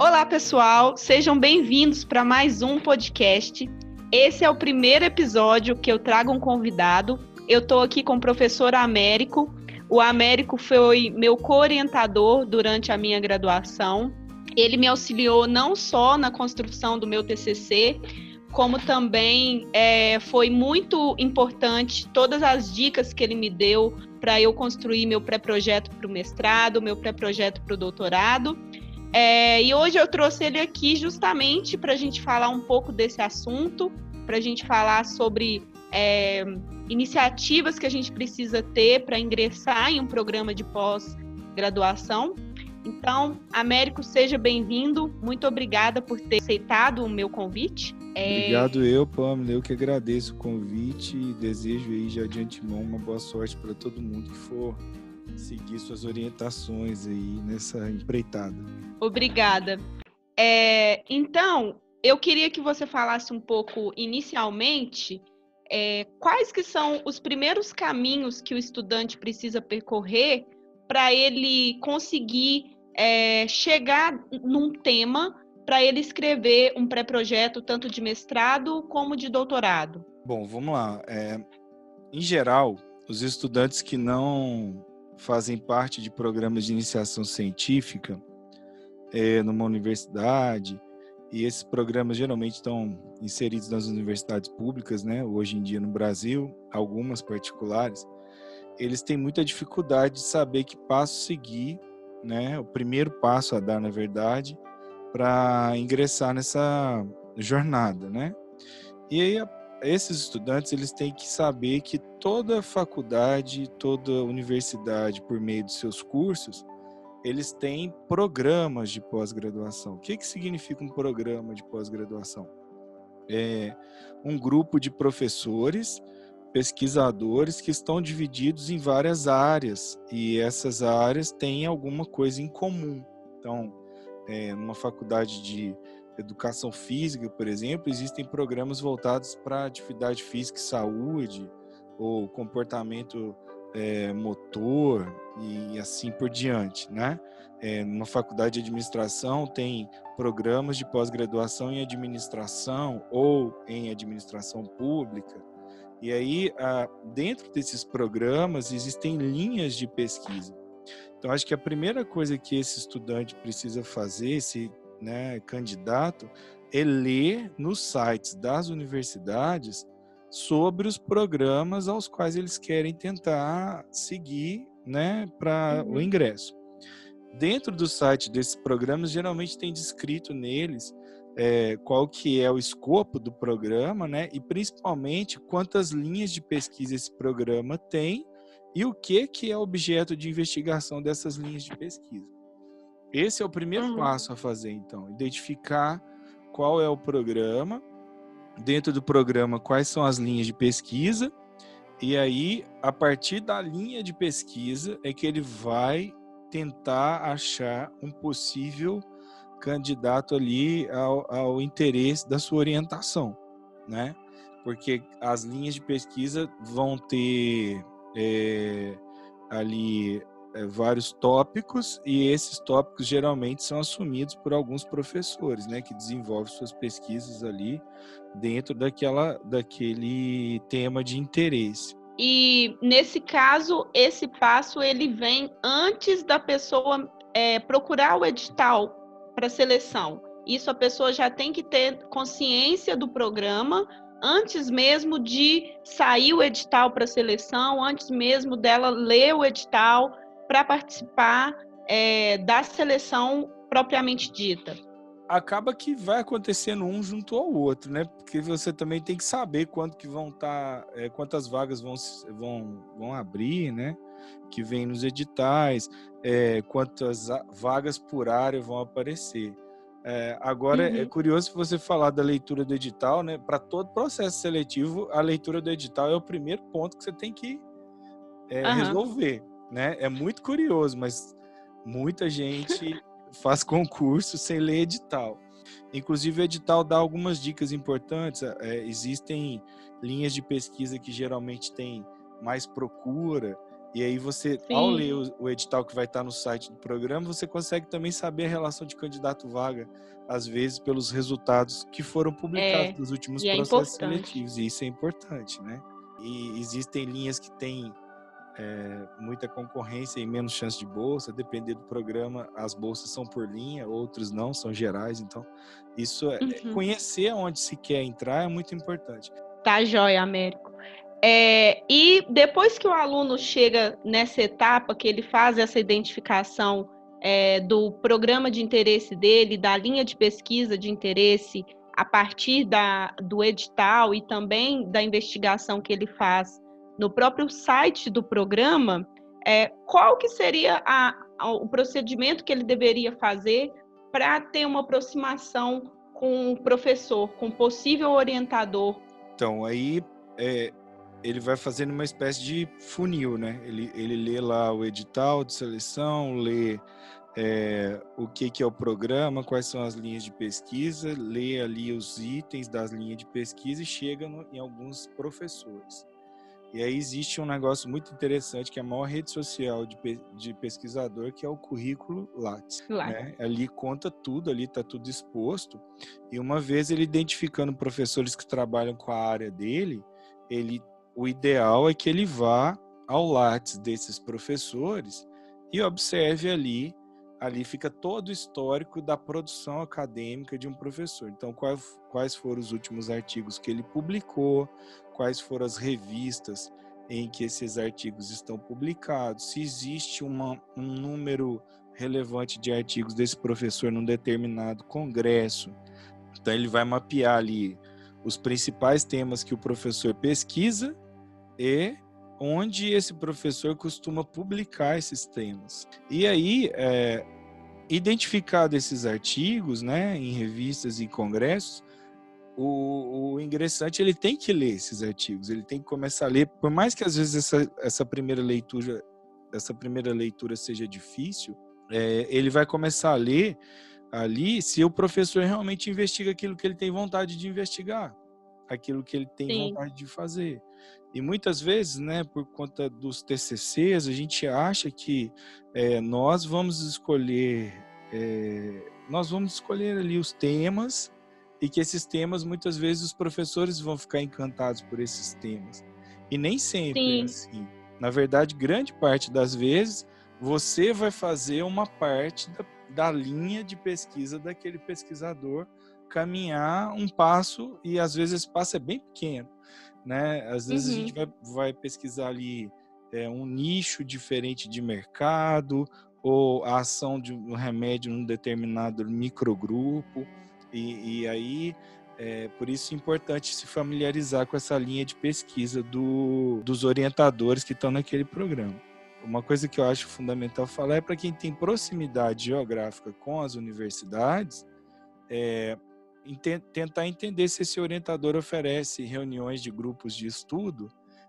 Olá, pessoal, sejam bem-vindos para mais um podcast. Esse é o primeiro episódio que eu trago um convidado. Eu estou aqui com o professor Américo. O Américo foi meu co-orientador durante a minha graduação. Ele me auxiliou não só na construção do meu TCC, como também é, foi muito importante todas as dicas que ele me deu para eu construir meu pré-projeto para o mestrado, meu pré-projeto para o doutorado. É, e hoje eu trouxe ele aqui justamente para a gente falar um pouco desse assunto, para a gente falar sobre é, iniciativas que a gente precisa ter para ingressar em um programa de pós-graduação. Então, Américo, seja bem-vindo. Muito obrigada por ter aceitado o meu convite. É... Obrigado eu, Pamela. Eu que agradeço o convite e desejo aí já de antemão uma boa sorte para todo mundo que for seguir suas orientações aí nessa empreitada. Obrigada. É, então, eu queria que você falasse um pouco inicialmente é, quais que são os primeiros caminhos que o estudante precisa percorrer para ele conseguir é, chegar num tema para ele escrever um pré-projeto tanto de mestrado como de doutorado? Bom, vamos lá. É, em geral, os estudantes que não fazem parte de programas de iniciação científica é, numa universidade, e esses programas geralmente estão inseridos nas universidades públicas, né? Hoje em dia no Brasil, algumas particulares, eles têm muita dificuldade de saber que passo seguir, né? O primeiro passo a dar, na verdade, para ingressar nessa jornada, né? E aí esses estudantes eles têm que saber que toda faculdade, toda universidade, por meio de seus cursos, eles têm programas de pós-graduação. O que, que significa um programa de pós-graduação? É um grupo de professores, pesquisadores que estão divididos em várias áreas e essas áreas têm alguma coisa em comum. Então, é, numa faculdade de educação física, por exemplo, existem programas voltados para atividade física e saúde, ou comportamento é, motor e assim por diante, né? É, numa faculdade de administração tem programas de pós-graduação em administração ou em administração pública. E aí, dentro desses programas, existem linhas de pesquisa. Então, acho que a primeira coisa que esse estudante precisa fazer, esse né, candidato, é ler nos sites das universidades sobre os programas aos quais eles querem tentar seguir né, para uhum. o ingresso. Dentro do site desses programas, geralmente tem descrito neles é, qual que é o escopo do programa, né, e principalmente quantas linhas de pesquisa esse programa tem e o que, que é objeto de investigação dessas linhas de pesquisa. Esse é o primeiro uhum. passo a fazer, então, identificar qual é o programa, dentro do programa quais são as linhas de pesquisa, e aí, a partir da linha de pesquisa, é que ele vai tentar achar um possível candidato ali ao, ao interesse da sua orientação, né? Porque as linhas de pesquisa vão ter é, ali é, vários tópicos e esses tópicos geralmente são assumidos por alguns professores, né, que desenvolvem suas pesquisas ali dentro daquela, daquele tema de interesse. E nesse caso, esse passo ele vem antes da pessoa é, procurar o edital para seleção. Isso a pessoa já tem que ter consciência do programa antes mesmo de sair o edital para seleção, antes mesmo dela ler o edital para participar é, da seleção propriamente dita acaba que vai acontecendo um junto ao outro, né? Porque você também tem que saber quanto que vão estar, tá, é, quantas vagas vão, vão, vão abrir, né? Que vem nos editais, é, quantas vagas por área vão aparecer. É, agora é uhum. é curioso você falar da leitura do edital, né? Para todo processo seletivo, a leitura do edital é o primeiro ponto que você tem que uhum. resolver, né? É muito curioso, mas muita gente faz concurso sem ler edital. Inclusive, o edital dá algumas dicas importantes. É, existem linhas de pesquisa que geralmente têm mais procura E aí você, Sim. ao ler o, o, edital que vai estar no site do programa, você consegue também saber a relação de candidato-vaga, às vezes pelos resultados que foram publicados é, nos últimos é processos é seletivos. E isso é importante, né? E existem linhas que têm é, muita concorrência e menos chance de bolsa, depender do programa, as bolsas são por linha, outros não, são gerais. Então, isso é, uhum. conhecer onde se quer entrar é muito importante. Tá joia, Américo. É, e depois que o aluno chega nessa etapa, que ele faz essa identificação é, do programa de interesse dele, da linha de pesquisa de interesse, a partir da, do edital e também da investigação que ele faz no próprio site do programa, é, qual que seria a, a, o procedimento que ele deveria fazer para ter uma aproximação com o professor, com o possível orientador? Então, aí é, ele vai fazendo uma espécie de funil, né? Ele, ele lê lá o edital de seleção, lê é, o que, que é o programa, quais são as linhas de pesquisa, lê ali os itens das linhas de pesquisa e chega no, em alguns professores. E aí existe um negócio muito interessante que é a maior rede social de, de pesquisador, que é o currículo Lattes. Né? Ali conta tudo, ali está tudo exposto. E uma vez ele identificando professores que trabalham com a área dele, ele o ideal é que ele vá ao Lattes desses professores e observe ali, ali fica todo o histórico da produção acadêmica de um professor. Então, quais, quais foram os últimos artigos que ele publicou, quais foram as revistas em que esses artigos estão publicados, se existe uma, um número relevante de artigos desse professor num determinado congresso. Então, ele vai mapear ali os principais temas que o professor pesquisa e onde esse professor costuma publicar esses temas. E aí, é, identificado esses artigos, né, em revistas e congressos, o, o, ingressante ele tem que ler esses artigos, ele tem que começar a ler, por mais que às vezes essa, essa primeira leitura essa primeira leitura seja difícil, é, ele vai começar a ler ali se o professor realmente investiga aquilo que ele tem vontade de investigar, aquilo que ele tem Sim. vontade de fazer. E muitas vezes, né, por conta dos TCCs, a gente acha que é, nós vamos escolher, é, nós vamos escolher ali os temas e que esses temas, muitas vezes, os professores vão ficar encantados por esses temas. E nem sempre é Sim. é assim. Na verdade, grande parte das vezes, você vai fazer uma parte da da linha de pesquisa daquele pesquisador caminhar um passo e às vezes esse passo é bem pequeno, né? Às vezes uhum. a gente vai, vai pesquisar ali é, um nicho diferente de mercado ou a ação de um remédio num determinado microgrupo e, e aí é, por isso é importante se familiarizar com essa linha de pesquisa do, dos orientadores que estão naquele programa uma coisa que eu acho fundamental falar é para quem tem proximidade geográfica com as universidades, é, tentar entender se esse orientador oferece reuniões de grupos de estudo,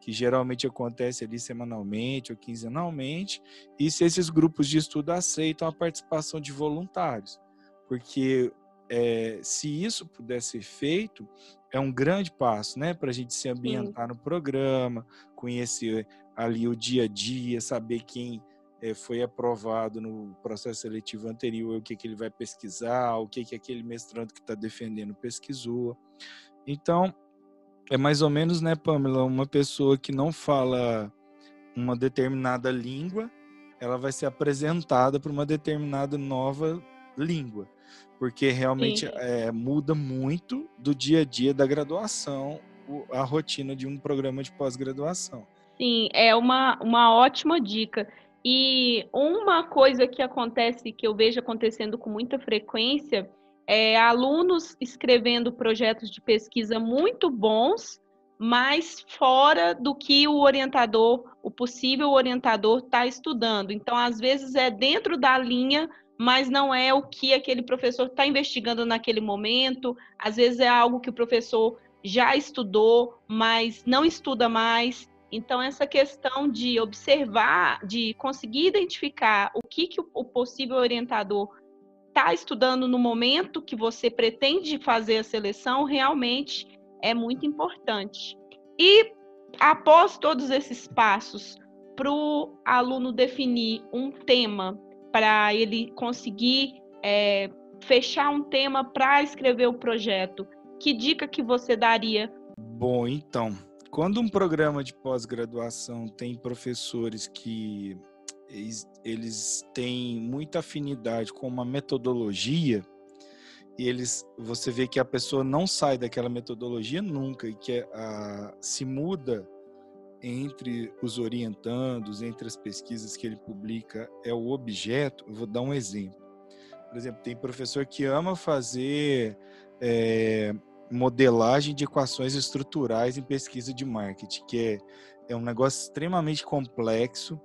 que geralmente acontece ali semanalmente ou quinzenalmente, e se esses grupos de estudo aceitam a participação de voluntários. Porque é, se isso puder ser feito, é um grande passo, né, para a gente se ambientar Sim. no programa, conhecer ali o dia a dia, saber quem é, foi aprovado no processo seletivo anterior, o que, que ele vai pesquisar, o que, que aquele mestrando que está defendendo pesquisou. Então, é mais ou menos, né, Pamela, uma pessoa que não fala uma determinada língua, ela vai ser apresentada para uma determinada nova língua, porque realmente é, muda muito do dia a dia da graduação a rotina de um programa de pós-graduação. Sim, é uma, uma ótima dica. E uma coisa que acontece, que eu vejo acontecendo com muita frequência, é alunos escrevendo projetos de pesquisa muito bons, mas fora do que o orientador, o possível orientador está estudando. Então, às vezes é dentro da linha, mas não é o que aquele professor está investigando naquele momento. Às vezes é algo que o professor já estudou, mas não estuda mais. Então, essa questão de observar, de conseguir identificar o que, que o possível orientador está estudando no momento que você pretende fazer a seleção, realmente é muito importante. E após todos esses passos, para o aluno definir um tema para ele conseguir é, fechar um tema para escrever o projeto, que dica que você daria? Bom, então, quando um programa de pós-graduação tem professores que eles, têm muita afinidade com uma metodologia, e eles você vê que a pessoa não sai daquela metodologia nunca e que a, se muda entre os orientandos, entre as pesquisas que ele publica, é o objeto. Eu vou dar um exemplo. Por exemplo, tem professor que ama fazer é, modelagem de equações estruturais em pesquisa de marketing, que é, é um negócio extremamente complexo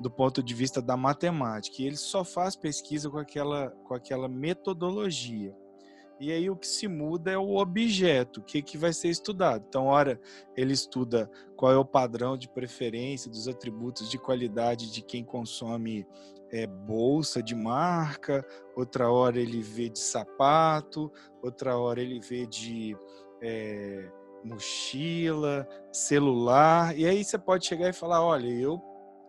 do ponto de vista da matemática. E ele só faz pesquisa com aquela, com aquela metodologia. E aí o que se muda é o objeto, o que, que vai ser estudado. Então, ora, ele estuda qual é o padrão de preferência dos atributos de qualidade de quem consome é, bolsa de marca, outra hora ele vê de sapato, outra hora ele vê de é, mochila, celular. E aí você pode chegar e falar, olha, eu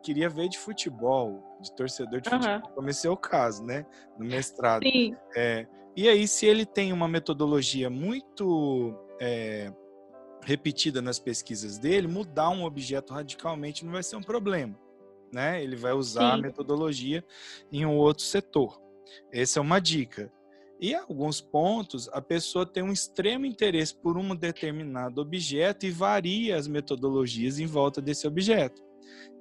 queria ver de futebol, de torcedor de futebol, uhum. como esse é o caso, né? No mestrado. Sim. É, e aí, se ele tem uma metodologia muito é, repetida nas pesquisas dele, mudar um objeto radicalmente não vai ser um problema. Né? Ele vai usar Sim. a metodologia em um outro setor. Essa é uma dica. E em alguns pontos, a pessoa tem um extremo interesse por um determinado objeto e varia as metodologias em volta desse objeto.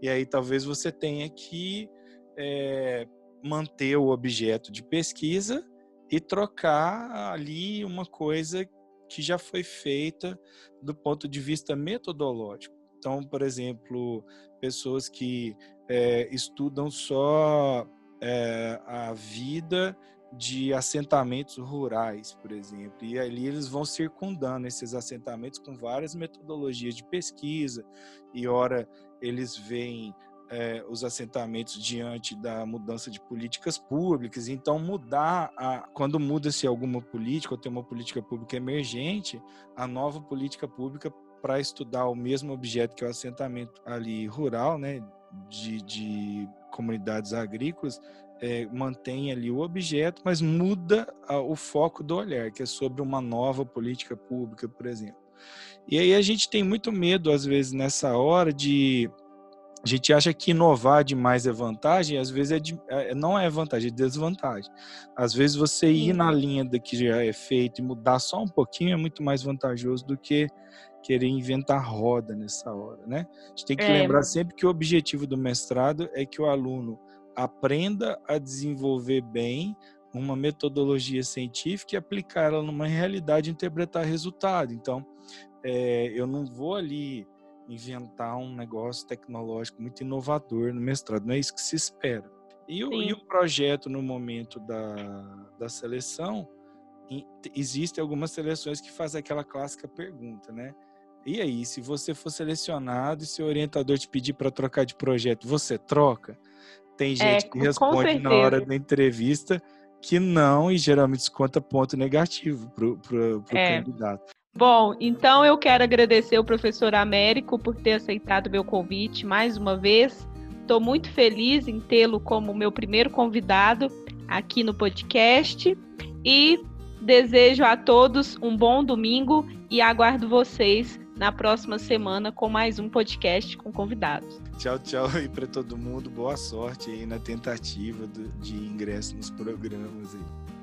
E aí talvez você tenha que é, manter o objeto de pesquisa e trocar ali uma coisa que já foi feita do ponto de vista metodológico. Então, por exemplo, pessoas que é, estudam só é, a vida de assentamentos rurais, por exemplo, e ali eles vão circundando esses assentamentos com várias metodologias de pesquisa, e ora eles veem é, os assentamentos diante da mudança de políticas públicas. Então, mudar, a, quando muda-se alguma política, ou tem uma política pública emergente, a nova política pública para estudar o mesmo objeto que é o assentamento ali rural, né, de, de comunidades agrícolas, é, mantém ali o objeto, mas muda a, o foco do olhar, que é sobre uma nova política pública, por exemplo. E aí a gente tem muito medo, às vezes, nessa hora de a gente acha que inovar demais é vantagem, às vezes é de, é, não é vantagem, é desvantagem. Às vezes você ir na linha do que já é feito e mudar só um pouquinho é muito mais vantajoso do que querer inventar roda nessa hora, né? A gente tem que é. lembrar sempre que o objetivo do mestrado é que o aluno aprenda a desenvolver bem uma metodologia científica e aplicar ela numa realidade e interpretar resultado. Então, é, eu não vou ali inventar um negócio tecnológico muito inovador no mestrado, não é isso que se espera. E, o, e o projeto no momento da, da seleção, existem algumas seleções que fazem aquela clássica pergunta, né? E aí, se você for selecionado e seu orientador te pedir para trocar de projeto, você troca? Tem é, gente é, que responde na hora da entrevista que não e geralmente desconta ponto negativo para o é. candidato. Bom, então eu quero agradecer o professor Américo por ter aceitado meu convite mais uma vez. Estou muito feliz em tê-lo como meu primeiro convidado aqui no podcast e desejo a todos um bom domingo e aguardo vocês na próxima semana com mais um podcast com convidados. Tchau, tchau aí para todo mundo. Boa sorte aí na tentativa de ingresso nos programas aí.